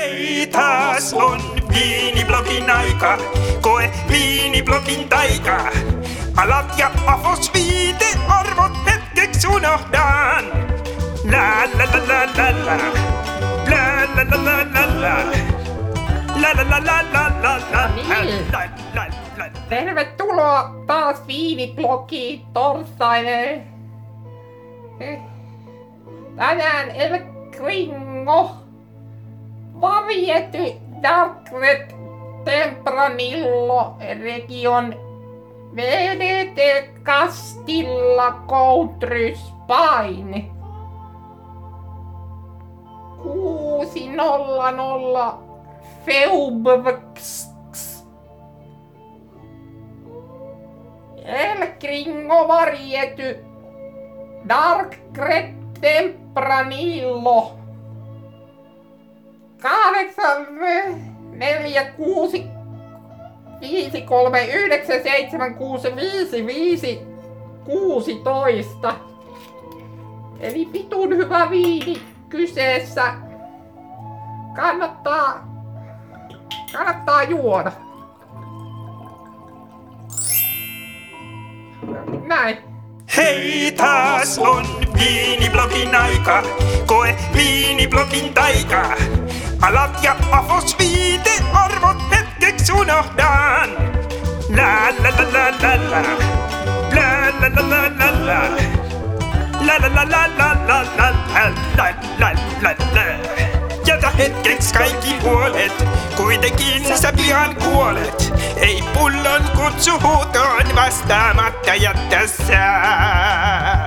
Hei, taas on viiniblogin aika. Koe viiniblogin taika. Alat ja afos viite arvot hetkeksi unohdan. La la la la la la. La la la la la la. La la la la la la la. Niin. La la la. Tervetuloa taas viiniblogiin torstaille. Eh, Tänään El Gringo Vaviety Dark Red Tempranillo Region VDT Castilla Country Spain 600 Feubvx El Gringo Variety Dark Tempranillo. Kahdeksan, neljä, kuusi, viisi, kolme, yhdeksän, seitsemän, kuusi, viisi, viisi, kuusitoista. Eli pitun hyvä viini kyseessä. Kannattaa, kannattaa juoda. Näin. Hei, taas on viiniblogin aika. Koe viiniblogin taika. Alat ja afos viite arvot hetkeksi unohdan. La la la la la la. La la la la la la. La la la la la la la la la la la. Jätä hetkeksi kaikki huolet, kuitenkin sä pian kuolet. Ei pullon kutsu huutoon vastaamatta jättä sää.